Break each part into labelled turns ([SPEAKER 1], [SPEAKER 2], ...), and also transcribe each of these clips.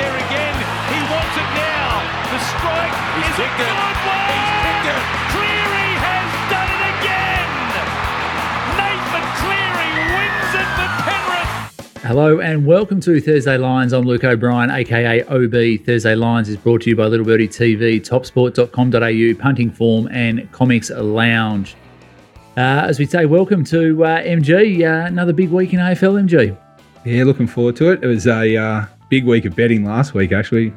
[SPEAKER 1] there again. He wants it now. The strike
[SPEAKER 2] He's
[SPEAKER 1] is
[SPEAKER 2] kicked
[SPEAKER 1] a
[SPEAKER 2] it.
[SPEAKER 1] one.
[SPEAKER 2] He's kicked it.
[SPEAKER 1] Cleary has done it again. Nathan Cleary wins it for Penrith.
[SPEAKER 3] Hello and welcome to Thursday Lines. I'm Luke O'Brien, aka OB. Thursday Lines is brought to you by Little Birdie TV, topsport.com.au, Punting Form, and Comics Lounge. Uh, as we say, welcome to uh, MG. Uh, another big week in AFL, MG.
[SPEAKER 4] Yeah, looking forward to it. It was a uh, big week of betting last week, actually.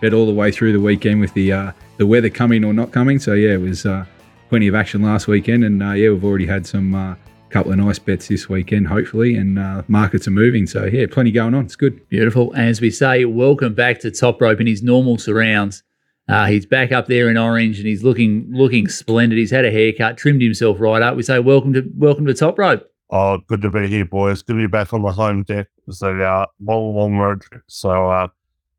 [SPEAKER 4] Bet all the way through the weekend with the uh, the weather coming or not coming. So yeah, it was uh, plenty of action last weekend, and uh, yeah, we've already had some uh, couple of nice bets this weekend, hopefully, and uh, markets are moving. So yeah, plenty going on. It's good.
[SPEAKER 3] Beautiful. As we say, welcome back to Top Rope in his normal surrounds. Uh, he's back up there in orange and he's looking looking splendid. He's had a haircut, trimmed himself right up. We say welcome to welcome to Top Rope.
[SPEAKER 5] Oh, good to be here, boys. Good to be back on my home deck. It's a uh, long, long road trip. So uh,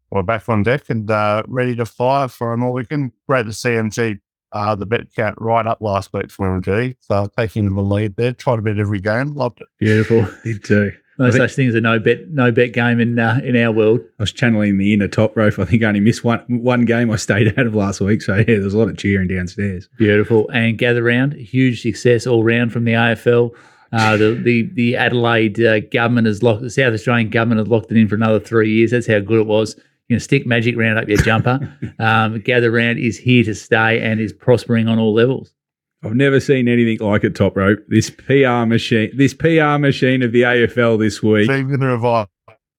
[SPEAKER 5] we're back on deck and uh, ready to fire for an all weekend. Great to see MG, uh, the bet count right up last week for MG. So taking the lead there. Tried to bet every game. Loved it.
[SPEAKER 3] Beautiful.
[SPEAKER 4] Did too.
[SPEAKER 3] No
[SPEAKER 4] I think-
[SPEAKER 3] such thing as a no bet no bet game in uh, in our world.
[SPEAKER 4] I was channeling the inner top rope. I think I only missed one one game I stayed out of last week. So yeah, there's a lot of cheering downstairs.
[SPEAKER 3] Beautiful. And gather round, huge success all round from the AFL. Uh, the, the the Adelaide uh, government has locked the South Australian government has locked it in for another three years. That's how good it was. You know, stick magic round up your jumper. um, gather round is here to stay and is prospering on all levels.
[SPEAKER 4] I've never seen anything like it, top rope. This PR machine, this PR machine of the AFL this week.
[SPEAKER 5] Even to revive.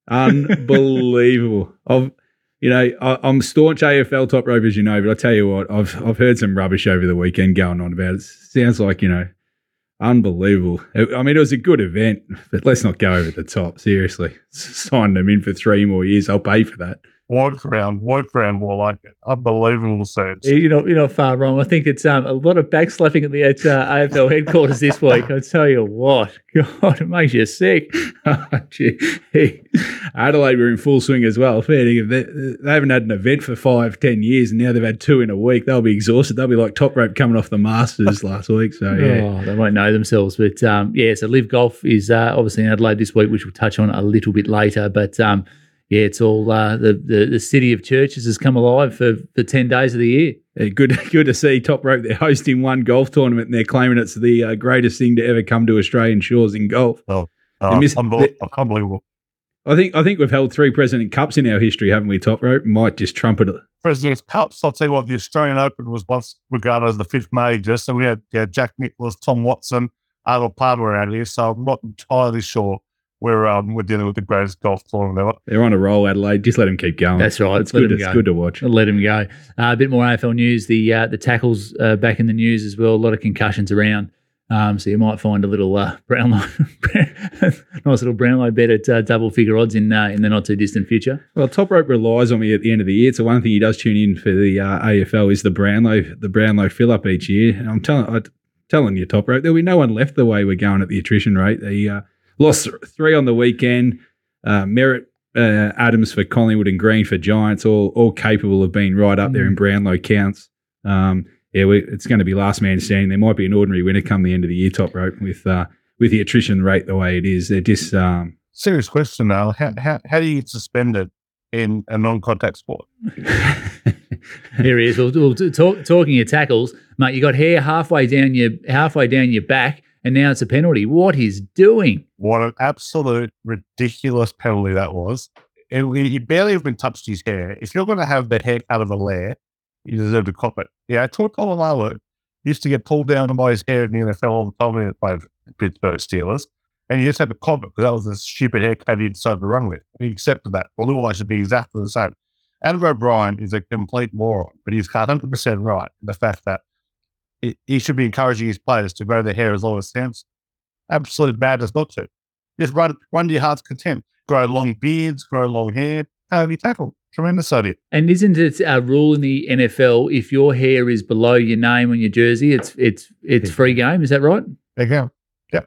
[SPEAKER 4] Unbelievable. I've, you know, I, I'm staunch AFL top rope, as you know, but I tell you what, I've I've heard some rubbish over the weekend going on about it. Sounds like you know, unbelievable. I mean, it was a good event, but let's not go over the top. Seriously, sign them in for three more years. I'll pay for that.
[SPEAKER 5] Walk around, walk around more like it. Unbelievable scenes.
[SPEAKER 3] You're not, you're not far wrong. I think it's um, a lot of backslapping at the at, uh, AFL headquarters this week. I tell you what, God, it makes you sick.
[SPEAKER 4] Gee, Adelaide were in full swing as well. Fair dinkum. They, they haven't had an event for five, ten years, and now they've had two in a week. They'll be exhausted. They'll be like top rope coming off the Masters last week. So yeah,
[SPEAKER 3] Oh, they won't know themselves. But um, yeah, so LIV Golf is uh, obviously in Adelaide this week, which we'll touch on a little bit later. But um, yeah, it's all uh, the, the the city of churches has come alive for the ten days of the year.
[SPEAKER 4] Yeah, good, good to see Top Rope. They're hosting one golf tournament, and they're claiming it's the uh, greatest thing to ever come to Australian shores in golf.
[SPEAKER 5] Oh,
[SPEAKER 4] miss-
[SPEAKER 5] unbelievable.
[SPEAKER 4] I think, I think we've held three President Cups in our history, haven't we? Top Rope might just trumpet it.
[SPEAKER 5] President's Cups. I'll tell you what, the Australian Open was once regarded as the fifth major. So we had yeah, Jack Nicklaus, Tom Watson, Arnold Palmer out here. So I'm not entirely sure we're um, we're dealing with the greatest golf tournament ever.
[SPEAKER 4] They're on a roll, Adelaide. Just let them keep going.
[SPEAKER 3] That's right.
[SPEAKER 4] It's
[SPEAKER 3] Let
[SPEAKER 4] good.
[SPEAKER 3] them
[SPEAKER 4] It's
[SPEAKER 3] go.
[SPEAKER 4] good to watch.
[SPEAKER 3] Let him go. Uh, a bit more AFL news. The uh, the tackles uh, back in the news as well. A lot of concussions around. Um, so you might find a little uh, Brownlow, nice little brown Brownlow bet at uh, double figure odds in uh, in the not too distant future.
[SPEAKER 4] Well, Top Rope relies on me at the end of the year. So one thing he does tune in for the uh, AFL is the Brownlow, the Brownlow fill up each year. And I'm telling, I'm telling you, Top Rope, there'll be no one left the way we're going at the attrition rate. They uh, lost three on the weekend. Uh, Merrett, uh, Adams for Collingwood and Green for Giants, all all capable of being right up there in Brownlow counts. Um, yeah, we, it's going to be last man standing. There might be an ordinary winner come the end of the year, Top Rope, with uh, with the attrition rate the way it is. They're just um,
[SPEAKER 5] Serious question now. How, how, how do you get suspended in a non contact sport?
[SPEAKER 3] Here he is. Well, talk, talking your tackles, mate. You got hair halfway down your halfway down your back, and now it's a penalty. What he's doing?
[SPEAKER 5] What an absolute ridiculous penalty that was. It, he barely even touched his hair. If you're going to have the hair out of a lair, you deserve to cop it. Yeah, I thought used to get pulled down by his hair in the NFL all the time when Pittsburgh Steelers. And he just had to cop it because that was a stupid haircut he decided to run with. He accepted that. Well, otherwise, it'd be exactly the same. Adam O'Brien is a complete moron, but he's 100% right in the fact that he, he should be encouraging his players to grow their hair as long as stands. Absolute madness not to. Just run, run to your heart's content. Grow long beards, grow long hair, How have you tackle. Tremendous idea.
[SPEAKER 3] And isn't it a rule in the NFL if your hair is below your name on your jersey, it's it's it's free game? Is that right?
[SPEAKER 5] There you go. Yep.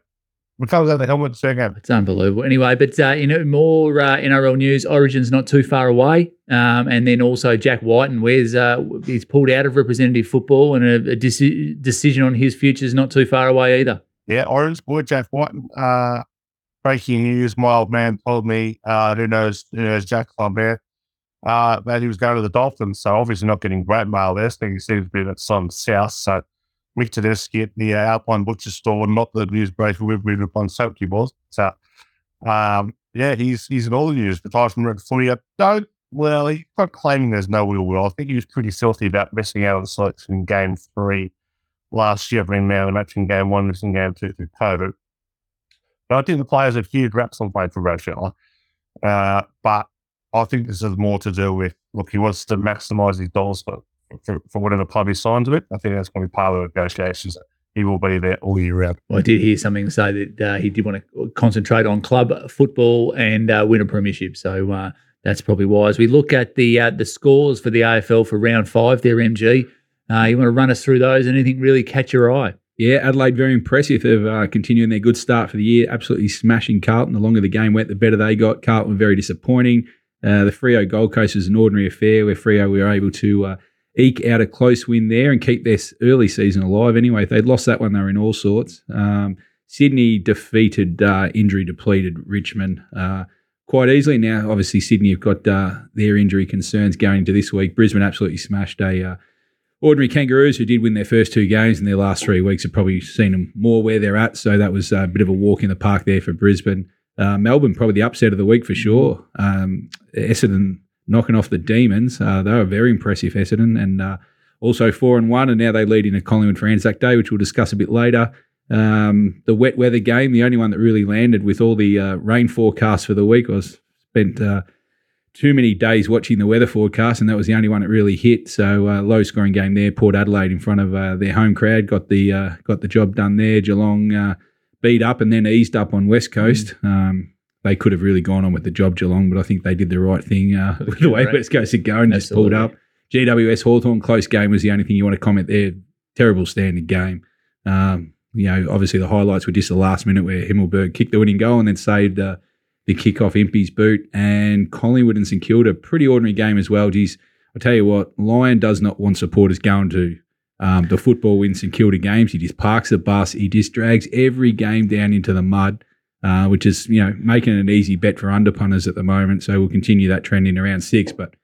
[SPEAKER 5] Recovers the helmet, fair game.
[SPEAKER 3] It's unbelievable. Anyway, but uh, in more uh, NRL news, Origin's not too far away, um, and then also Jack Wighton and where's uh, he's pulled out of representative football, and a, a deci- decision on his future is not too far away either.
[SPEAKER 5] Yeah, Orange boy, Jack Wighton. Uh, breaking news. My old man told me, uh, who knows, who knows Jack Lambert. Uh, that he was going to the Dolphins. So obviously not getting great mail there. So he seems to be at some south. So Mick Tedeschi at the uh, Alpine Butcher Store, not the news break we've been upon he was. So um, yeah, he's he's in all the news. Aside from Red Footy, don't well, he's not claiming there's no real will. I think he was pretty salty about missing out on selection in game three last year, bringing out a match in game one, missing game two through COVID. But I think the players have huge raps on playing for. Uh, but I think this is more to do with look, he wants to maximise his dollars for, for, for whatever club he signs with. I think that's going to be part of the negotiations. He will be there all year round.
[SPEAKER 3] Well, I did hear something say that uh, he did want to concentrate on club football and uh, win a premiership. So uh, that's probably why. As we look at the uh, the scores for the AFL for round five, there, MG, uh, you want to run us through those? Anything really catch your eye?
[SPEAKER 4] Yeah, Adelaide very impressive. They've uh, continuing their good start for the year, absolutely smashing Carlton. The longer the game went, the better they got. Carlton very disappointing. Uh, the Freo Gold Coast was an ordinary affair where Freo were able to uh, eke out a close win there and keep their early season alive. Anyway, if they'd lost that one, they were in all sorts. Um, Sydney defeated uh, injury depleted Richmond uh, quite easily. Now, obviously, Sydney have got uh, their injury concerns going into this week. Brisbane absolutely smashed a ordinary Kangaroos who did win their first two games in their last three weeks. Have probably seen them more where they're at, so that was a bit of a walk in the park there for Brisbane. Uh, Melbourne probably the upset of the week for sure. Um, Essendon knocking off the Demons. Uh, they were very impressive, Essendon, and uh, also four and one, and now they lead in a Collingwood for Anzac Day, which we'll discuss a bit later. Um, the wet weather game, the only one that really landed with all the uh, rain forecasts for the week, was spent uh, too many days watching the weather forecast, and that was the only one that really hit. So uh, low scoring game there. Port Adelaide in front of uh, their home crowd got the uh, got the job done there. Geelong uh, beat up and then eased up on West Coast. Mm. Um, they could have really gone on with the job Geelong, but I think they did the right thing with the way West Coast had going, just pulled up. GWS Hawthorn close game was the only thing you want to comment there. Terrible standard game. Um, you know, obviously the highlights were just the last minute where Himmelberg kicked the winning goal and then saved uh, the kick off Impey's boot. And Collingwood and St Kilda, pretty ordinary game as well. Geez, I'll tell you what, Lyon does not want supporters going to um, the football win St Kilda games. He just parks the bus. He just drags every game down into the mud, uh, which is, you know, making an easy bet for underpunters at the moment. So we'll continue that trend in around six. But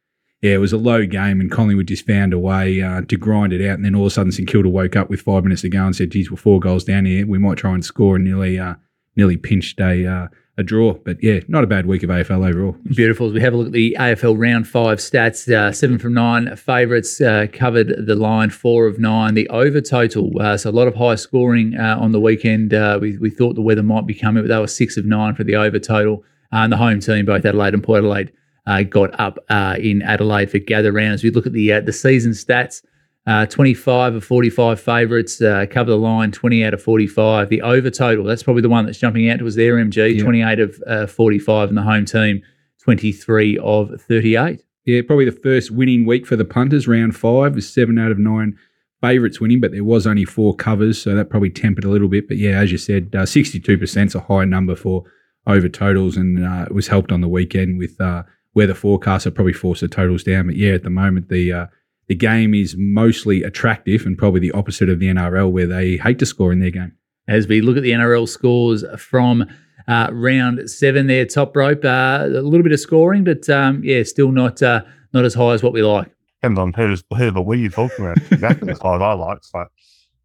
[SPEAKER 4] yeah, it was a low game, and Collingwood just found a way uh, to grind it out. And then all of a sudden, St Kilda woke up with five minutes to go and said, "Geez, we're four goals down here. We might try and score." And nearly, uh, nearly pinched a uh, a draw. But yeah, not a bad week of AFL overall.
[SPEAKER 3] Beautiful. As we have a look at the AFL round five stats, uh, seven from nine favourites uh, covered the line, four of nine. The over total, uh, so a lot of high scoring uh, on the weekend. Uh, we, we thought the weather might be coming, but they were six of nine for the over total. Uh, and the home team, both Adelaide and Port Adelaide, got up in Adelaide for gather round. As we look at the the season stats, uh, 25 of 45 favourites uh, cover the line, 20 out of 45. The over total, that's probably the one that's jumping out to us there, MG, 28 of uh, 45, and the home team, 23 of 38.
[SPEAKER 4] Yeah, probably the first winning week for the punters. Round five was seven out of nine favourites winning, but there was only four covers, so that probably tempered a little bit. But yeah, as you said, 62% is a high number for over totals, and it was helped on the weekend with where the forecasts are probably forced the totals down. But yeah, at the moment the uh, the game is mostly attractive and probably the opposite of the NRL where they hate to score in their game.
[SPEAKER 3] As we look at the NRL scores from uh, round seven, there top rope, uh, a little bit of scoring, but um, yeah, still not uh, not as high as what we like.
[SPEAKER 5] Depends on who's who the we you're talking about. Exactly as high as I like. So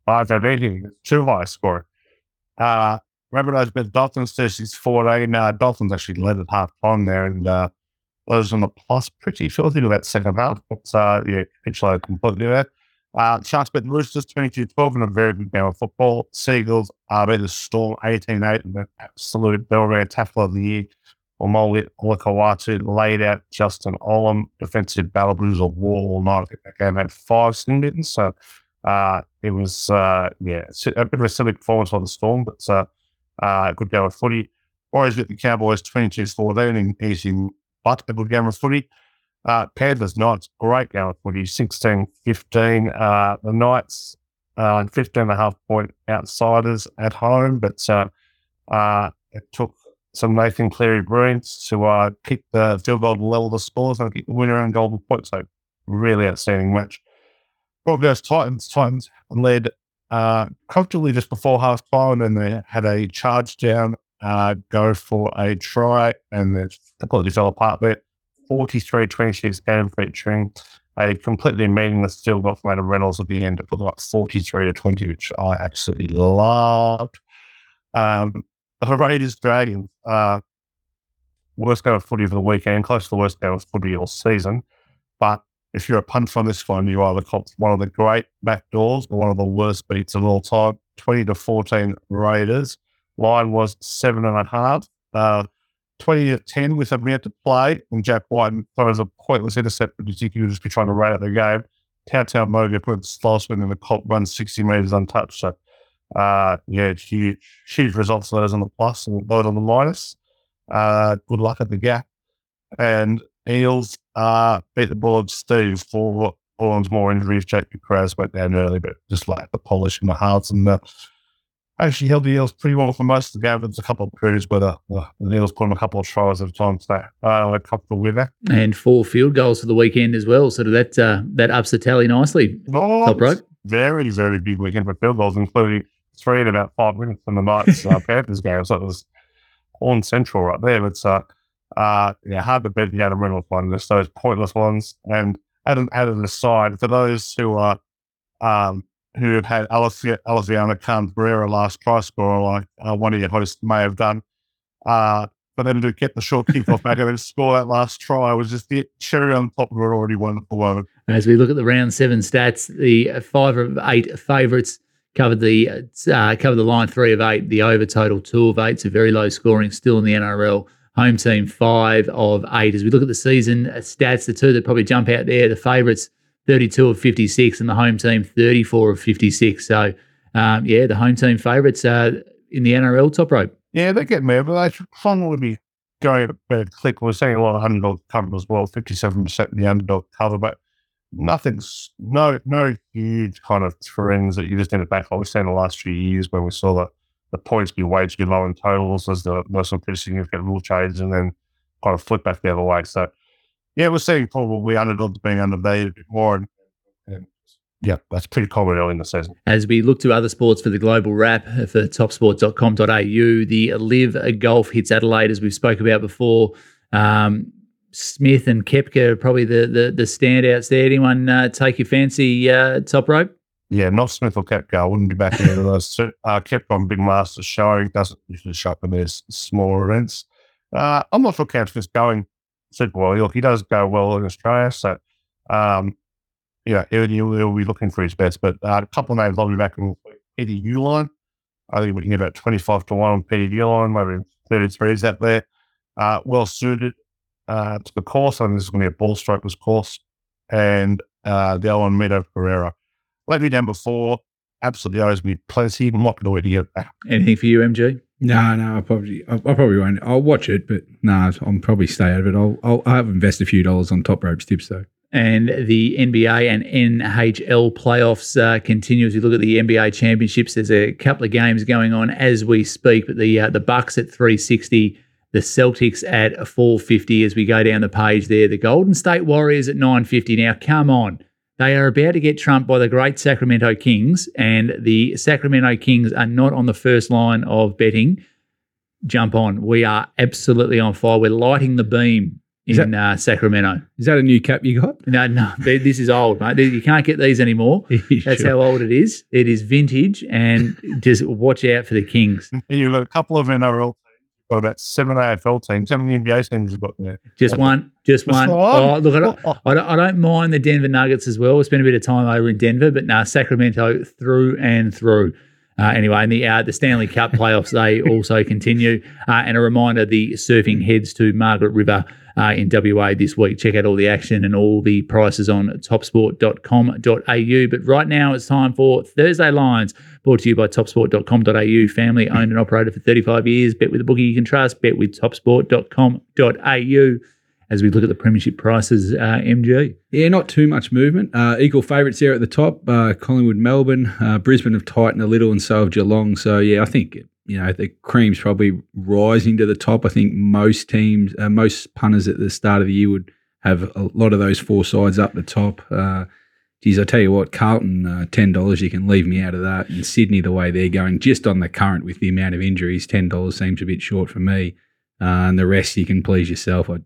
[SPEAKER 5] I don't anything too high scoring. Uh, remember those bit Dolphins 14. Uh, Dolphins actually led at half time there and uh, was on the plus pretty shortly to that second half. But uh, yeah, pitch load completely there. Uh, Sharks beat the Roosters 22 12 in a very good game of football. Sea Eagles uh, beat the Storm 18 8 in the absolute Belrare tackle of the year. Haumole Olakau'atu laid out Justin Olam, defensive battle blues of war all night. I think that game had five sin mittens. So uh, it was, uh, yeah, a bit of a silly performance on the Storm, but uh, uh, good game of footy. Warriors beat the Cowboys 22 14 in easy but a good game of footy. Uh, Panthers Knights, great game of footy, 16 15. Uh, the Knights, uh, 15 and a half point outsiders at home, but uh, uh, it took some Nathan Cleary brilliance to uh, keep the field goal level the scores and keep the winner and golden point. So, really outstanding match. Broncos Titans, Titans led uh, comfortably just before half time, and they had a charge down uh, go for a try, and it completely fell apart there. 43 26 game featuring a completely meaningless field goal from Adam Reynolds at the end to put like 43 to 20, which I absolutely loved. Um, the Raiders Dragons, uh, worst game of footy of the weekend, close to the worst game of footy all season. But if you're a punch on this one, you either cop one of the great backdoors or one of the worst beats of all time. 20 to 14 Raiders. Line was seven and a half. Uh, 20 to 10 with a minute to play, and Jack Wighton throws a pointless intercept because he could just be trying to run out the game. Tautau Moga put the slowest win in the cop run 60 metres untouched. So, uh, yeah, huge, huge results for those on the plus and those on the minus. Uh, good luck at the gap. And Eels uh, beat the Bulldogs Steve for Bulldogs more injuries. Jake Kraz went down early, but just like the polish in the hearts and the actually held the Eels pretty well for most of the game. There's a couple of periods where the, the Eels put in a couple of tries at a time. So uh, a couple of winner.
[SPEAKER 3] And four field goals for the weekend as well. So that uh, that ups the tally nicely.
[SPEAKER 5] Oh,
[SPEAKER 3] Top rope.
[SPEAKER 5] Very, very big weekend for field goals, including three in about five minutes from the Knights uh, Panthers game. So it was on central right there. It's uh, uh, yeah, hard to beat the Adam Reynolds one. Just those pointless ones. And add an, an aside for those who are um, who have had Alofiana Khan last try scorer, like uh, one of your hosts may have done. Uh, for them to get the short kick off back and then score that last try was just the cherry on top of an already won wonderful moment.
[SPEAKER 3] As we look at the round seven stats, the five of eight favourites covered the uh, covered the line three of eight, the over total two of eight, so very low scoring still in the NRL. Home team five of eight. As we look at the season stats, the two that probably jump out there, the favourites 32 of 56 and the home team 34 of 56. So, um, yeah, the home team favourites uh, in the NRL top rope.
[SPEAKER 5] Yeah, they get me, but they would be going a better click. We're seeing a lot of underdog cover as well, 57% in the underdog cover, but nothing's, no no huge kind of trends that you just need to back. We've seen the last few years when we saw the, the points be way too low in totals as the most pretty significant rule change and then kind of flip back the other way. So, yeah, we're seeing probably underdogs being undervalued a bit more. And, and yeah, that's pretty common early in the season.
[SPEAKER 3] As we look to other sports for the global wrap for topsport.com.au, the LIV Golf hits Adelaide, as we've spoke about before. Um, Smith and Koepka are probably the, the, the standouts there. Anyone uh, take your fancy uh, top rope?
[SPEAKER 5] Yeah, not Smith or Koepka. I wouldn't be backing into those. Uh, Koepka on Big Masters showing doesn't usually show up in these smaller events. Uh, I'm not sure Cam Smith's going super well. Look, he does go well in Australia, so um, yeah, he'll, he'll, be looking for his best. But uh, a couple of names I'll be back in Peter Uihlein. I think we can get about 25 to 1 on Peter Uihlein, maybe 33 is out there. Uh, well suited uh, to the course. I think this is going to be a ball strokers course. And uh, the other one, Mito Pereira. Let me down before. Absolutely owes me plenty. I'm not going to get back.
[SPEAKER 3] Anything for you, MG?
[SPEAKER 4] No, no, I probably, I, I, probably won't. I'll watch it, but no, I'll probably stay out of it. I'll, I'll, I'll invest a few dollars on top ropes tips though.
[SPEAKER 3] And the NBA and NHL playoffs uh, continue as we look at the NBA championships. There's a couple of games going on as we speak, but the uh, the Bucks at 360, the Celtics at 450 as we go down the page there. The Golden State Warriors at 950. Now, come on. They are about to get trumped by the great Sacramento Kings, and the Sacramento Kings are not on the first line of betting. Jump on. We are absolutely on fire. We're lighting the beam in that, uh, Sacramento.
[SPEAKER 4] Is that a new cap you got?
[SPEAKER 3] No, no, this is old, mate. You can't get these anymore. That's sure? how old it is. It is vintage, and just watch out for the Kings.
[SPEAKER 5] You've got a couple of NRL got about seven AFL teams. How many NBA teams you've got there?
[SPEAKER 3] Just one. Just one. Oh, look, I don't, I don't, I, don't, mind the Denver Nuggets as well. We spent a bit of time over in Denver, but now Sacramento through and through. Uh, anyway, and the uh, the Stanley Cup playoffs they also continue. Uh, and a reminder: the surfing heads to Margaret River uh, in WA this week. Check out all the action and all the prices on topsport.com.au. But right now it's time for Thursday Lines, brought to you by topsport.com.au. Family owned and operated for 35 years. Bet with a bookie you can trust. Bet with topsport.com.au as we look at the premiership prices, uh, MG?
[SPEAKER 4] Yeah, not too much movement. Uh, equal favourites there at the top. Uh, Collingwood, Melbourne, uh, Brisbane have tightened a little, and so have Geelong. So yeah, I think you know the cream's probably rising to the top. I think most teams, uh, most punters at the start of the year would have a lot of those four sides up the top. Geez, I tell you what, Carlton, uh, ten dollars, you can leave me out of that. And Sydney, the way they're going, just on the current with the amount of injuries, ten dollars seems a bit short for me. Uh, and the rest, you can please yourself. I,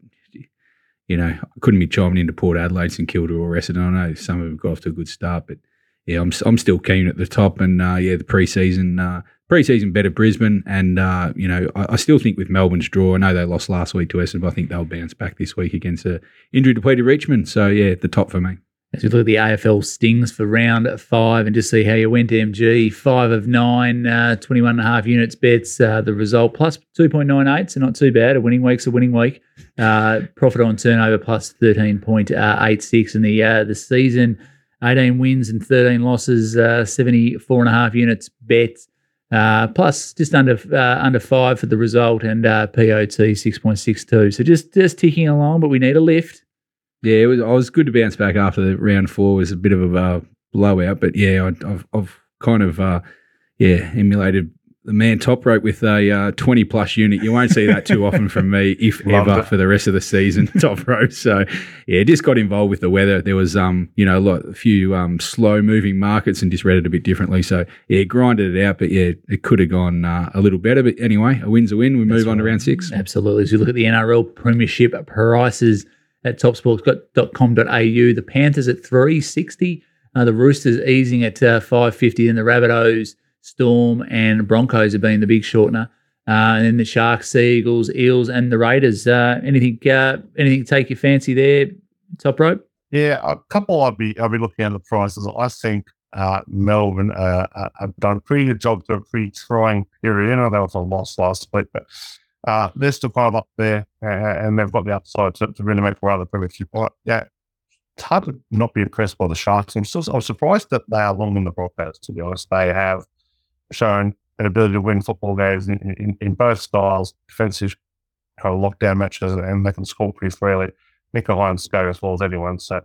[SPEAKER 4] you know, I couldn't be chiming into Port Adelaide, St Kilda, or Essendon. I know some of them got off to a good start, but yeah, I'm I'm still keen at the top, and uh, yeah, the preseason uh, preseason better Brisbane, and uh, you know I, I, still think with Melbourne's draw, I know they lost last week to Essendon, but I think they'll bounce back this week against a injury depleted Richmond. So yeah, the top for me.
[SPEAKER 3] As we look at the AFL stings for round five and just see how you went, MG, five of nine, uh, 21 and a half units bets. Uh, the result plus 2.98, so not too bad. A winning week's a winning week. Uh, profit on turnover plus 13.86. in the, uh, the season, 18 wins and 13 losses, uh, 74 and a half units bets. Uh, plus just under uh, under five for the result and uh, POT six point six two. So just just ticking along, but we need a lift.
[SPEAKER 4] Yeah, it was. I was good to bounce back after the round four. Was a bit of a blowout, but yeah, I, have I've kind of uh, yeah emulated the man top rope with a uh, 20 plus unit. You won't see that too often from me, if ever, it. for the rest of the season. top rope. So yeah, just got involved with the weather. There was um you know a, lot, a few um slow moving markets and just read it a bit differently. So yeah, grinded it out, but yeah, it could have gone uh, a little better. But anyway, a win's a win. We That's move right. on to round six.
[SPEAKER 3] Absolutely. As you look at the NRL Premiership prices at topsports.com.au. The Panthers at 360. Uh, the Roosters easing at uh, 550 and the Rabbitohs, Storm and Broncos have been the big shortener. Uh, and then the Sharks, Sea Eagles, Eels, and the Raiders. Uh, anything, uh, anything take your fancy there? Top rope.
[SPEAKER 5] Yeah, a couple. I'd be, I'd be looking at the prices. I think uh, Melbourne uh, have done a pretty good job through a pretty trying period. I know that was a loss last week, but uh, they're still of up there, uh, and they've got the upside to, to really make for other premiership. But yeah, it's hard to not be impressed by the Sharks. I'm, still, I'm surprised that they are long in the broadcast, to be honest. They have shown an ability to win football games in, in, in both styles, defensive kind of lockdown matches, and they can score pretty freely. Nicho Hynes go as well as anyone. So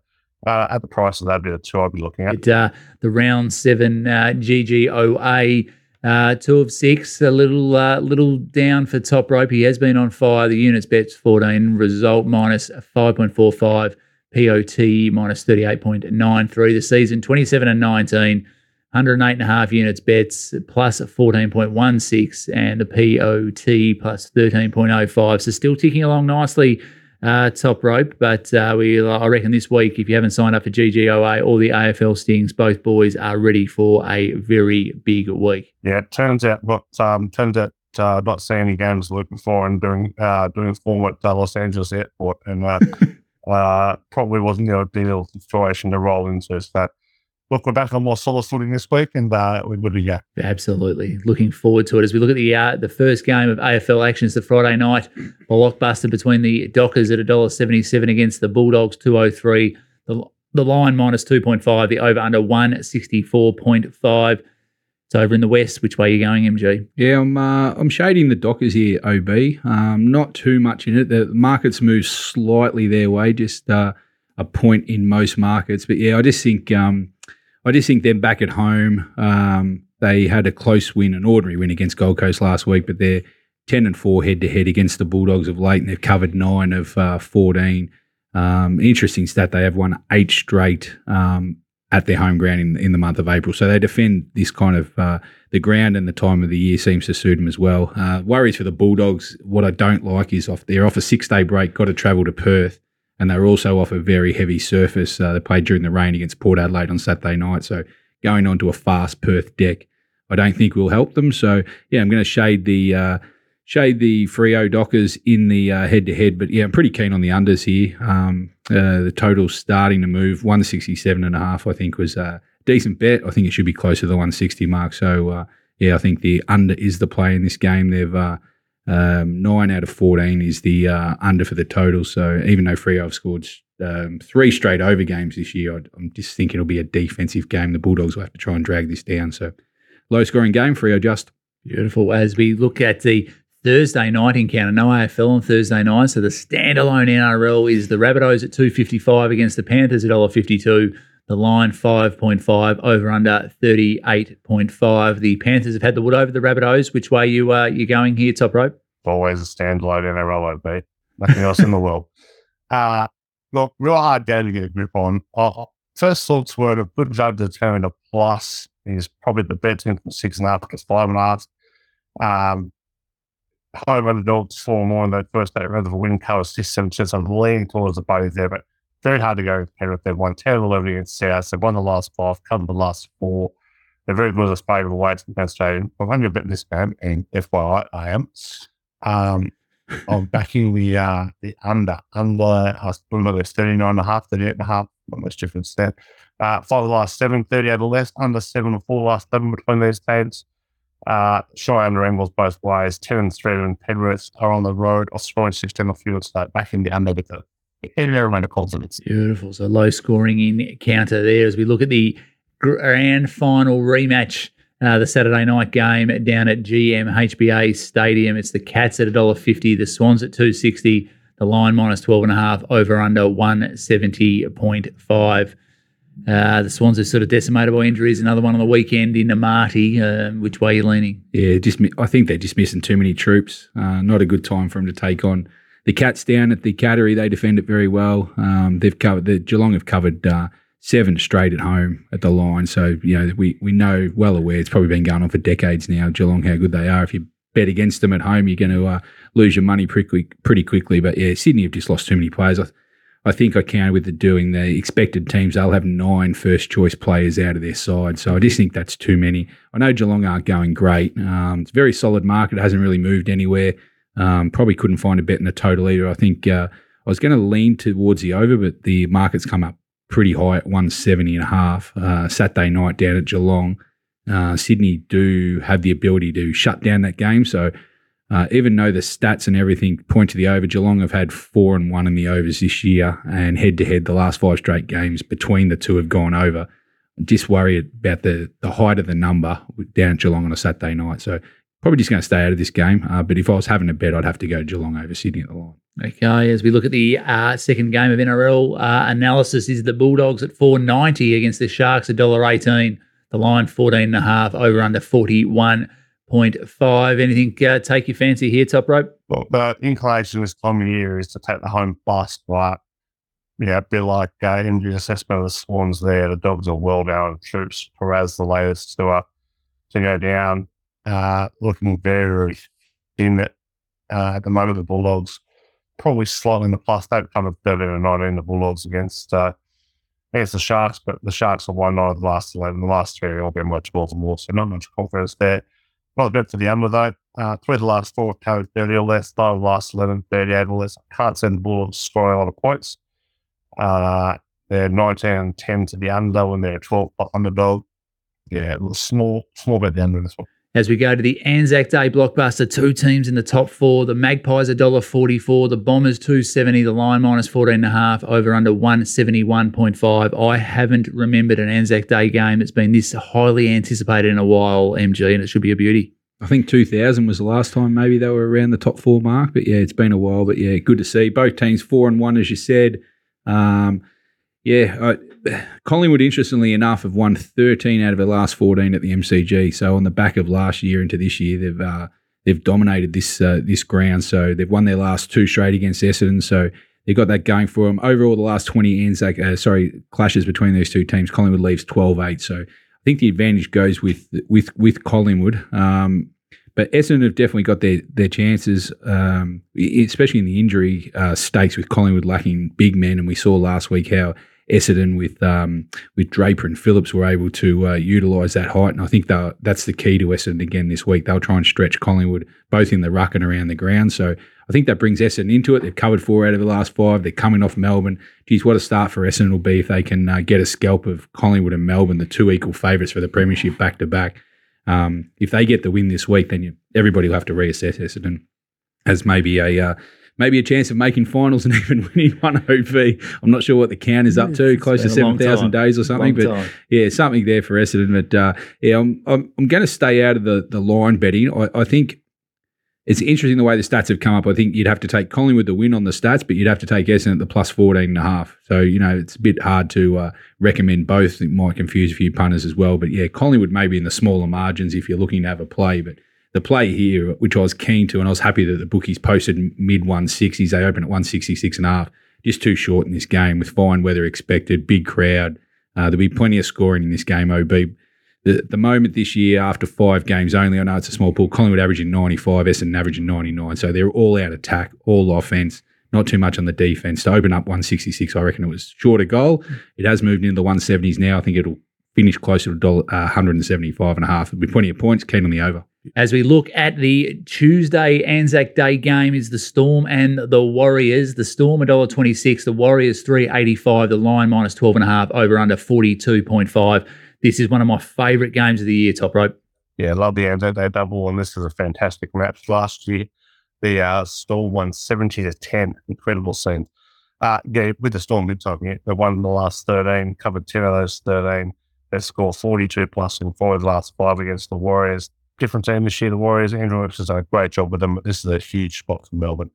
[SPEAKER 5] uh, at the price of that, be the two I'd be looking at.
[SPEAKER 3] Uh, the round seven uh, GGOA uh, two of six, a little uh, little down for top rope. He has been on fire. The units bets 14, result minus 5.45, POT minus 38.93. The season 27 and 19, 108 and a half units bets plus 14.16, and the POT plus 13.05. So still ticking along nicely uh, top rope. But uh, we, I reckon this week, if you haven't signed up for GGOA or the AFL Stings, both boys are ready for a very big week.
[SPEAKER 5] Yeah, it turns out what um, turns out uh, not seeing any games looking for and doing uh, doing form at uh, Los Angeles Airport, and uh, uh, probably wasn't the ideal situation to roll into. So look, we're back on more solid footing this week, and uh, we would be yeah.
[SPEAKER 3] Absolutely, looking forward to it as we look at the uh, the first game of AFL action actions the Friday night blockbuster between the Dockers at $1.77 against the Bulldogs two oh three. The the line minus two point five, the over under one sixty four point five. It's over in the west. Which way are you going, MG?
[SPEAKER 4] Yeah, I'm uh, I'm shading the Dockers here, OB. Um, not too much in it. The markets move slightly their way, just uh, a point in most markets. But yeah, I just think um, I just think them back at home. Um, they had a close win, an ordinary win against Gold Coast last week, but they're ten and four head to head against the Bulldogs of late, and they've covered nine of uh, fourteen. Um, interesting stat: they have won eight straight um, at their home ground in, in the month of April. So they defend this kind of uh, the ground and the time of the year seems to suit them as well. Uh, worries for the Bulldogs. What I don't like is off they're off a six day break, got to travel to Perth and they were also off a very heavy surface. Uh, they played during the rain against Port Adelaide on Saturday night, so going onto a fast Perth deck, I don't think will help them. So yeah, I'm going to shade the uh, shade the Freo Dockers in the head to head, but yeah, I'm pretty keen on the unders here. Um, uh, the total's starting to move. 167 and a half, I think, was a decent bet. I think it should be closer to the 160 mark. So uh, yeah, I think the under is the play in this game. They've uh, um, nine out of 14 is the uh, under for the total. So even though Freo have scored um, three straight over games this year, i am just thinking it'll be a defensive game. The Bulldogs will have to try and drag this down. So low scoring game, Freo just.
[SPEAKER 3] Beautiful. As we look at the Thursday night encounter, no AFL on Thursday night. So the standalone NRL is the Rabbitohs at 255 against the Panthers at $1.52. The line 5.5 over under 38.5. The Panthers have had the wood over the Rabbitohs. Which way you uh, you going here, top rope?
[SPEAKER 5] Always a standalone NRL OB. Nothing else in the world. Uh, look, real hard down to get a grip on. Uh, first thoughts were a good job to determine a plus is probably the best in six and a half against five and a half. Um, home underdogs four more in that first eight rounds of a win color system. Just I'm leaning towards the both there, but very hard to go with Penrith. They've won 10 11 against South. They've won the last five, covered the last four. They're very good at the spade of away to the Australian. I'm going to bet this game, and FYI, I am. Um, I'm backing the uh, the under. Under, I remember there's 39 and a half, 38 and a half, not much difference there. Uh, five of the last seven, 30 over less, under seven or four last seven between these teams. Uh, shy under angles both ways. 10 and 3 and Penrith are on the road. Australian 16 off field, so back in the under with the in there amount of confidence.
[SPEAKER 3] Beautiful. So low scoring in counter there as we look at the grand final rematch. Uh, the Saturday night game down at GMHBA Stadium. It's the Cats at $1.50, the Swans at 260 the line minus 12.5, over under 170.5. Uh, the Swans are sort of decimated by injuries. Another one on the weekend in Amartey. Uh, which way are you leaning?
[SPEAKER 4] Yeah, just I think they're just missing too many troops. Uh, not a good time for them to take on the Cats down at the Cattery. They defend it very well. Um, they've covered the Geelong have covered uh, seven straight at home at the line. So you know we we know well aware it's probably been going on for decades now. Geelong how good they are. If you bet against them at home, you're going to uh, lose your money pretty pretty quickly. But yeah, Sydney have just lost too many players. I, I think I counted with the doing the expected teams. They'll have nine first choice players out of their side. So I just think that's too many. I know Geelong aren't going great. Um, it's a very solid market. It hasn't really moved anywhere. Um, probably couldn't find a bet in the total either. I think uh, I was going to lean towards the over, but the market's come up pretty high at 170 and a half uh, Saturday night down at Geelong. Uh, Sydney do have the ability to shut down that game. So uh, even though the stats and everything point to the over, Geelong have had four and one in the overs this year, and head to head, the last five straight games between the two have gone over. I'm just worry about the the height of the number down at Geelong on a Saturday night. So probably just going to stay out of this game. Uh, but if I was having a bet, I'd have to go Geelong over Sydney at the line.
[SPEAKER 3] Okay, as we look at the uh, second game of NRL uh, analysis, is the Bulldogs at four ninety against the Sharks, a dollar eighteen. The line fourteen and a half over under forty one. 0.5. Anything uh, take your fancy here, top rope?
[SPEAKER 5] Well, the inclination this time of year is to take the home bust, right? Yeah, a bit like uh, injury assessment of the Swans there. The Dogs are well down troops. Perez, the latest to, uh, to go down, uh, looking very thin at, uh, at the moment. The Bulldogs probably slightly in the plus. They've come at 13 and 19, the Bulldogs against uh, against the Sharks, but the Sharks have won nine of the last 11. The last three have all been much more than more, so not much confidence there. Not bad for the under though. Uh, three of the last four carried 30 or less. Five of the last 11, 38 or less. Can't send the Bulldogs scoring a lot of points. Uh, they're 19 and 10 to the under when they're 12 underdog. Yeah, small, small bet the under in this one.
[SPEAKER 3] As we go to the Anzac Day blockbuster, two teams in the top four. The Magpies $1.44, the Bombers 270, the line minus 14.5, over under 171.5. I haven't remembered an Anzac Day game that's been this highly anticipated in a while, MG, and it should be a beauty.
[SPEAKER 4] I think 2000 was the last time maybe they were around the top four mark, but yeah, it's been a while. But yeah, good to see both teams four and one, as you said. Um, yeah, I, Collingwood, interestingly enough, have won 13 out of the last 14 at the MCG. So on the back of last year into this year, they've uh, they've dominated this uh, this ground. So they've won their last two straight against Essendon. So they've got that going for them. Overall, the last 20 Anzac, uh, sorry, clashes between these two teams, Collingwood leaves 12-8. So I think the advantage goes with with with Collingwood. Um, but Essendon have definitely got their their chances, um, especially in the injury uh, stakes with Collingwood lacking big men. And we saw last week how Essendon with um, with Draper and Phillips were able to uh, utilise that height, and I think that's the key to Essendon again this week. They'll try and stretch Collingwood both in the ruck and around the ground. So I think that brings Essendon into it. They've covered four out of the last five. They're coming off Melbourne. Geez, what a start for Essendon will be if they can uh, get a scalp of Collingwood and Melbourne, the two equal favourites for the premiership back to back. Um, if they get the win this week, then you, everybody will have to reassess Essendon as maybe a uh, maybe a chance of making finals and even winning one OP. I'm not sure what the count is up to, close to 7,000 days or something. Long but time. yeah, something there for Essendon. But uh, yeah, I'm, I'm, I'm going to stay out of the, the line betting. I, I think it's interesting the way the stats have come up. I think you'd have to take Collingwood the win on the stats, but you'd have to take Essendon at the plus 14 and a half. So, you know, it's a bit hard to uh, recommend both. It might confuse a few punters as well. But yeah, Collingwood maybe in the smaller margins if you're looking to have a play. But the play here, which I was keen to, and I was happy that the bookies posted mid 160s. They open at 166 and a half. Just too short in this game with fine weather expected, big crowd. Uh, there'll be plenty of scoring in this game, OB. The, the moment this year after five games only, I know it's a small pool, Collingwood averaging 95, Essendon averaging 99. So they're all out attack, all offense, not too much on the defense. To open up 166, I reckon it was short of goal. It has moved into the 170s now. I think it'll finish closer to $1, uh, 175 and a half. It'll be plenty of points, keen on the over.
[SPEAKER 3] As we look at the Tuesday Anzac Day game, is the Storm and the Warriors. The Storm $1.26, the Warriors 385, the line minus 12.5, over under 42.5. This is one of my favourite games of the year, top rope.
[SPEAKER 5] Yeah, love the Anzac double, and this is a fantastic match. Last year, the uh, Storm won 70 to 10. Incredible scene. Uh, yeah, with the Storm mid time, yeah, they won the last 13, covered 10 of those 13. They scored 42 plus in four of the last five against the Warriors. Different team this year, the Warriors. Andrew Webster's done a great job with them, this is a huge spot for Melbourne.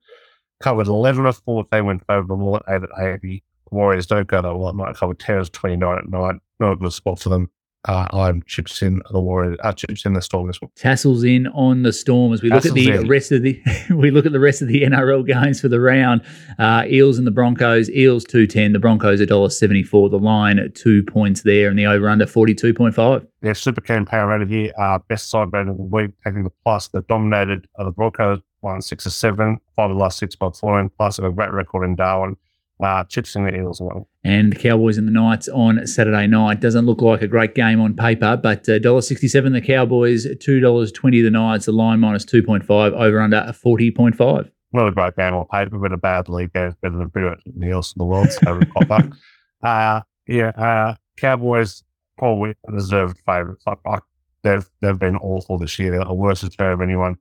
[SPEAKER 5] Covered 11 of 14 went favourable at 8 at 80. Warriors don't go that well at night. Covered 10 of 29 at night. Not a good spot for them uh, I'm chips in the Warriors, uh, chips in the Storm this one.
[SPEAKER 3] Tassels in on the Storm as we look at the
[SPEAKER 5] in.
[SPEAKER 3] rest of the we look at the rest of the NRL games for the round. Uh, Eels and the Broncos. Eels two ten. The Broncos a dollar seventy four. The line at two points there, and the over under forty two point five.
[SPEAKER 5] They're super keen power rated here. Uh, best side rated of the week, taking the plus. They've dominated uh, the Broncos, one six or seven, five of the last six by four, plus have a great record in Darwin. Uh, chips in the Eels as well.
[SPEAKER 3] And the Cowboys and the Knights on Saturday night doesn't look like a great game on paper, but uh, dollar sixty seven the Cowboys, two dollars twenty the Knights. The line minus two point five. Over under forty point five.
[SPEAKER 5] Not a great game on paper, but a bad league game is better than pretty much anything else in the world. So pop. Uh, yeah, uh, Cowboys probably deserved favourites. Like, like, they've they've been awful this year. They're the worst return of anyone.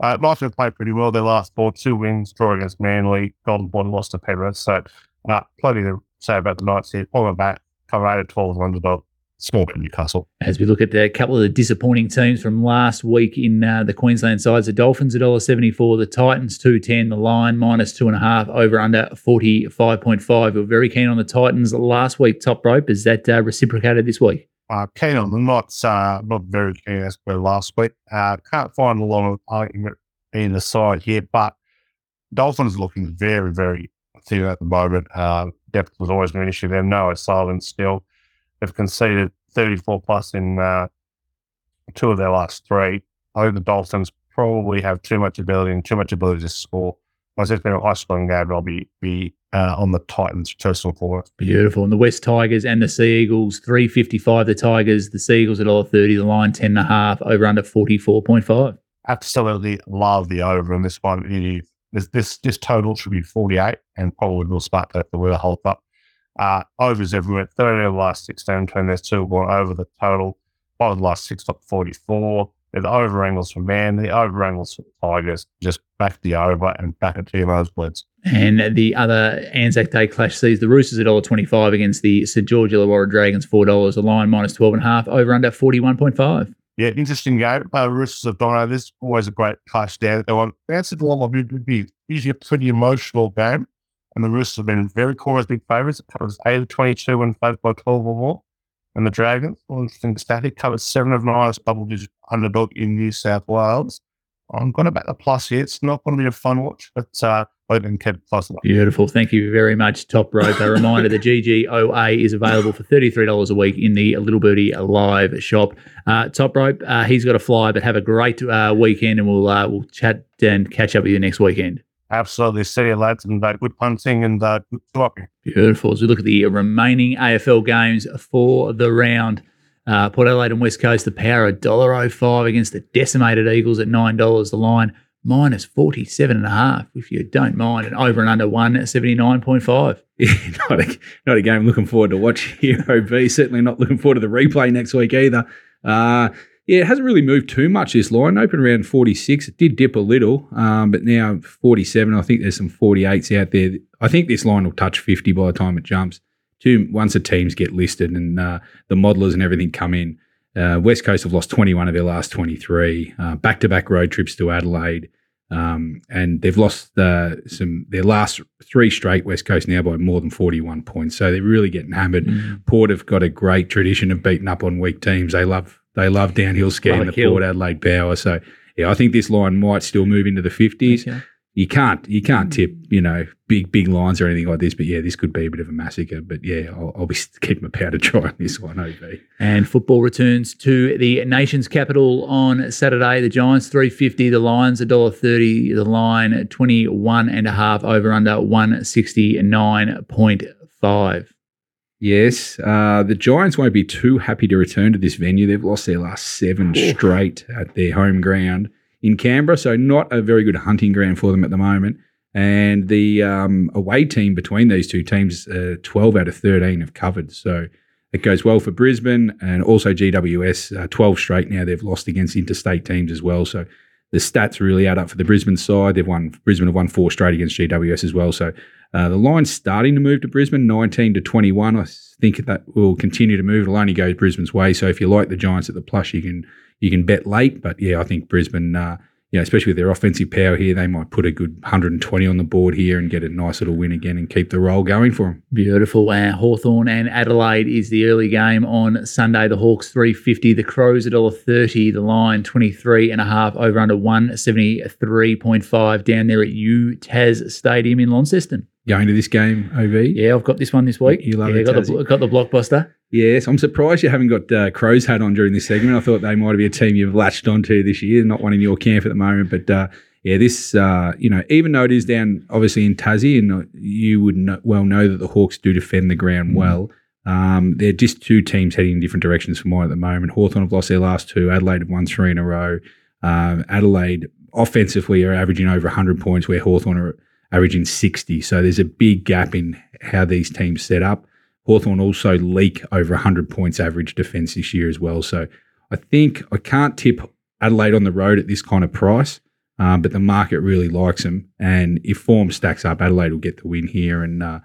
[SPEAKER 5] Uh, Knights have played pretty well. Their last four, two wins, draw against Manly, Golden Boy lost to Penrith. So uh, plenty to say about the Knights here. Pull them back, cover eight at 12 underdog. Small bit Newcastle.
[SPEAKER 3] As we look at a couple of the disappointing teams from last week in uh, the Queensland sides, the Dolphins a dollar seventy four, the Titans two ten, the line minus two and a half, over under forty five point five. We are very keen on the Titans last week. Top rope is that uh, reciprocated this week?
[SPEAKER 5] Uh, them, not, uh, not very keen as per last week. Uh, can't find a lot of argument in the side here, but Dolphins looking very, very thin at the moment. Uh, depth was always an issue. They're no silence still. They've conceded 34 plus in uh, two of their last three. I think the Dolphins probably have too much ability and too much ability to score. Once it's been a high scoring game, I'll be, be uh, on the Titans personal for.
[SPEAKER 3] Beautiful. And the West Tigers and the Sea Eagles, three fifty five. The Tigers, the Sea Eagles a dollar thirty. The line ten and a half. Over under forty four point five.
[SPEAKER 5] Absolutely love the over in this one. It is- This, this, this total should be 48 and probably will spark to the weather hold up. Uh, overs everywhere. 30 of the last 16 turn, there's two going over the total. Five of the last six top 44. The over angles for man, the over angles for Tigers. Just back the over and back at GMO's blitz.
[SPEAKER 3] And the other Anzac Day clash sees the Roosters a twenty five against the St George Illawarra Dragons four dollars. The line minus twelve and a half. Over under forty one point five.
[SPEAKER 5] Yeah, interesting game. Uh, Roosters have dominated this. Always a great clash down. They want answered the one would be usually a pretty emotional game. And the Roosters have been very core as big favourites. It covers 8 of 22 when favored by 12 or more. And the Dragons, well, interesting static, covers 7 of 9 as double digit underdog in New South Wales. I'm going to back the plus here. It's not going to be a fun watch, but uh, didn't keep it close enough.
[SPEAKER 3] Beautiful. Thank you very much, Top Rope. A reminder the GGOA is available for $33 a week in the Little Birdie Live shop. Uh, Top Rope, uh, he's got to fly, but have a great uh, weekend and we'll, uh, we'll chat and catch up with you next weekend.
[SPEAKER 5] Absolutely. City you, lads, and good punting and good blocking.
[SPEAKER 3] Beautiful. As we look at the remaining AFL games for the round, uh, Port Adelaide and West Coast, the power of $1.05 against the decimated Eagles at $9. The line minus 47 and a half, if you don't mind, and over and under 179.5.
[SPEAKER 4] Yeah, not a, not a game looking forward to watch Hero B. Certainly not looking forward to the replay next week either. Uh, yeah, it hasn't really moved too much this line. Open around 46. It did dip a little, um, but now 47. I think there's some 48s out there. I think this line will touch 50 by the time it jumps. Two, once the teams get listed and uh, the modelers and everything come in. Uh, West Coast have lost 21 of their last 23. Back to back road trips to Adelaide. Um, and they've lost uh, some their last three straight West Coast now by more than 41 points. So they're really getting hammered. Port have got a great tradition of beating up on weak teams. They love they love downhill skiing,
[SPEAKER 3] Love
[SPEAKER 4] the. Port Adelaide power. So yeah, I think this line might still move into the 50s.
[SPEAKER 3] Okay.
[SPEAKER 4] you can't you can't tip hmm. you know big big lines or anything like this. But yeah, this could be a bit of a massacre. But yeah, I'll, I'll be keeping my powder dry on this one. OB.
[SPEAKER 3] And football returns to the nation's capital on Saturday. The Giants three fifty, the Lions $1.30, the line 21 and a half over under one sixty nine point five.
[SPEAKER 4] Yes, uh, the Giants won't be too happy to return to this venue. They've lost their last seven straight at their home ground in Canberra, so not a very good hunting ground for them at the moment. And the um, away team between these two teams, uh, 12 out of 13 have covered. So it goes well for Brisbane and also GWS, uh, 12 straight now. They've lost against interstate teams as well. So the stats really add up for the Brisbane side. They've won, Brisbane have won four straight against GWS as well. So uh, the line's starting to move to Brisbane, 19 to 21. I think that will continue to move. It'll only go Brisbane's way. So if you like the Giants at the plush, you can you can bet late. But yeah, I think Brisbane, uh, you know, especially with their offensive power here, they might put a good 120 on the board here and get a nice little win again and keep the roll going for them.
[SPEAKER 3] Beautiful. Uh, Hawthorn and Adelaide is the early game on Sunday. The Hawks 350, the Crows $1.30, the line 23 and a half over under 173.5 down there at UTAS Stadium in Launceston.
[SPEAKER 4] Going to this game, OB?
[SPEAKER 3] Yeah, I've got this one this week.
[SPEAKER 4] You love
[SPEAKER 3] yeah,
[SPEAKER 4] it,
[SPEAKER 3] got the, got the blockbuster.
[SPEAKER 4] Yes, I'm surprised you haven't got uh, Crow's hat on during this segment. I thought they might be a team you've latched onto this year, not one in your camp at the moment. But uh, yeah, this, uh, you know, even though it is down obviously in Tassie, and uh, you would know, well know that the Hawks do defend the ground well. Um, they're just two teams heading in different directions for mine at the moment. Hawthorn have lost their last two. Adelaide have won three in a row. Um, Adelaide offensively are averaging over 100 points, where Hawthorn are averaging 60. So there's a big gap in how these teams set up. Hawthorn also leak over 100 points average defence this year as well. So I think I can't tip Adelaide on the road at this kind of price, um, but the market really likes them. And if form stacks up, Adelaide will get the win here, and uh,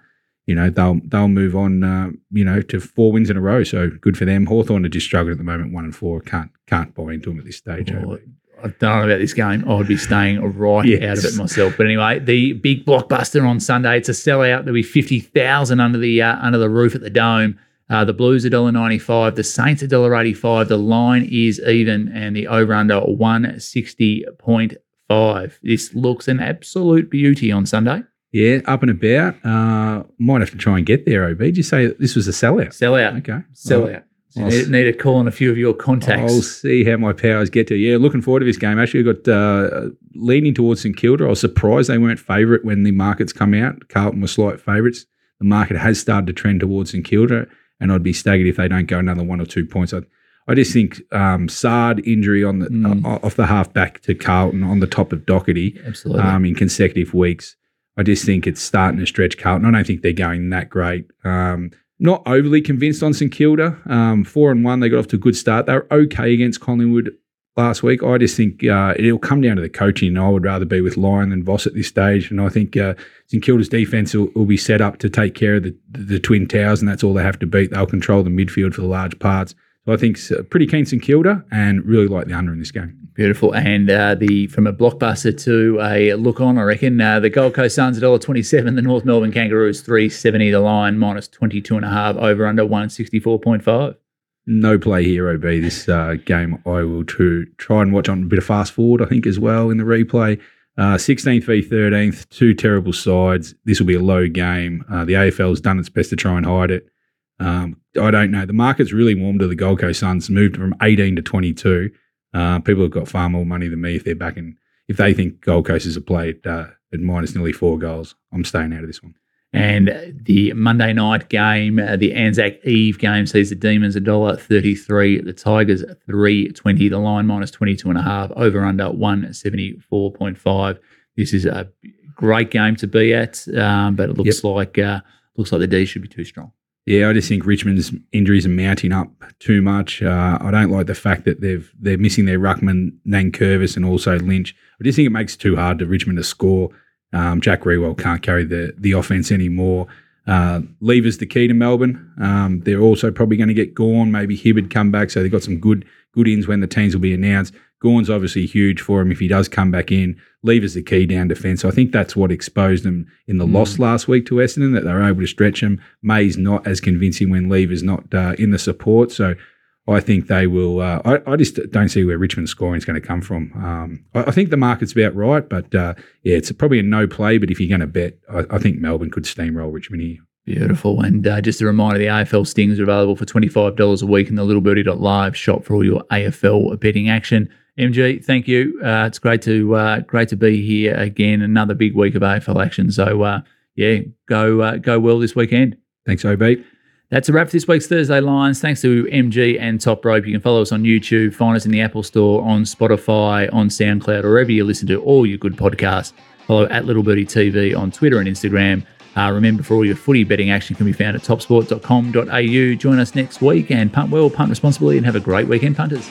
[SPEAKER 4] you know they'll they'll move on, uh, you know, to four wins in a row. So good for them. Hawthorn are just struggling at the moment, one and four. Can't can't buy into them at this stage. OB.
[SPEAKER 3] I don't know about this game. I would be staying right
[SPEAKER 4] Yes.
[SPEAKER 3] out of it myself. But anyway, the big blockbuster on Sunday. It's a sellout. There'll be fifty thousand under the uh, under the roof at the dome. Uh, the Blues $1.95, the Saints $1.85. The line is even, and the over under 160.5. This looks an absolute beauty on Sunday.
[SPEAKER 4] Yeah, up and about. Uh, might have to try and get there. Ob, did you say this was a sellout?
[SPEAKER 3] Sellout.
[SPEAKER 4] Okay,
[SPEAKER 3] Sellout.
[SPEAKER 4] I'll
[SPEAKER 3] need, need to call on a few of your contacts.
[SPEAKER 4] I'll see how my powers get to. Yeah, looking forward to this game. Actually, I got uh, leaning towards St Kilda. I was surprised they weren't favourite when the markets come out. Carlton were slight favourites. The market has started to trend towards St Kilda, and I'd be staggered if they don't go another one or two points. I, I just think um, Saad injury on the
[SPEAKER 3] Mm.
[SPEAKER 4] uh, off the half back to Carlton on the top of Docherty
[SPEAKER 3] Absolutely.
[SPEAKER 4] um, in consecutive weeks. I just think it's starting to stretch Carlton. I don't think they're going that great. Um, not overly convinced on St Kilda. Um, four and one, they got off to a good start. They were okay against Collingwood last week. I just think uh, it'll come down to the coaching. I would rather be with Lyon than Voss at this stage. And I think uh, St Kilda's defence will, will be set up to take care of the, the Twin Towers, and that's all they have to beat. They'll control the midfield for the large parts. So I think it's, uh, pretty keen St Kilda and really like the under in this game.
[SPEAKER 3] Beautiful. And uh, the from a blockbuster to a look on, I reckon uh, the Gold Coast Suns at $1.27, the North Melbourne Kangaroos 370 the line, minus 22 and a half, over under 164.5.
[SPEAKER 4] no play here, OB. This uh, game I will to try and watch on a bit of fast forward, I think, as well in the replay. Uh, 16th v 13th, two terrible sides. This will be a low game. Uh, the AFL's done its best to try and hide it. Um, I don't know. The market's really warmed to the Gold Coast Suns, moved from 18 to 22. Uh, people have got far more money than me if they're backing, if they think Gold Coast is a play at, uh, at minus nearly four goals. I'm staying out of this one.
[SPEAKER 3] And the Monday night game, uh, the Anzac Eve game, sees the Demons $1.33, the Tigers 320 the line minus 22 and a half, over under 174.5. This is a great game to be at, um, but it looks like uh, looks like the D should be too strong.
[SPEAKER 4] Yeah, I just think Richmond's injuries are mounting up too much. Uh, I don't like the fact that they've they're missing their ruckman Nankervis and also Lynch. I just think it makes it too hard to Richmond to score. Um, Jack Riewoldt can't carry the the offense anymore. Uh, Lever's the key to Melbourne. Um, they're also probably going to get Gawn, maybe Hibberd come back, so they've got some good good ins when the teams will be announced. Gawn's obviously huge for him if he does come back in. Lever's the key down defence. So I think that's what exposed them in the loss last week to Essendon, that they were able to stretch him. May's not as convincing when Lever's not uh, in the support. So I think they will. Uh, I, I, just don't see where Richmond's scoring is going to come from. Um, I, I, think the market's about right, but uh, yeah, it's probably a no play. But if you're going to bet, I, I, think Melbourne could steamroll Richmond here.
[SPEAKER 3] Beautiful. And uh, just a reminder the AFL Stings are available for $25 a week in the littlebirdie.live shop for all your AFL betting action. MG, thank you. Uh, it's great to uh, great to be here again. Another big week of AFL action. So uh, yeah, go uh, go well this weekend.
[SPEAKER 4] Thanks, OB.
[SPEAKER 3] That's a wrap for this week's Thursday Lines. Thanks to MG and Top Rope. You can follow us on YouTube, find us in the Apple Store, on Spotify, on SoundCloud, wherever you listen to all your good podcasts. Follow at Little Birdie TV on Twitter and Instagram. Uh, remember, for all your footy betting action can be found at topsport.com.au. Join us next week and punt well, punt responsibly, and have a great weekend, punters.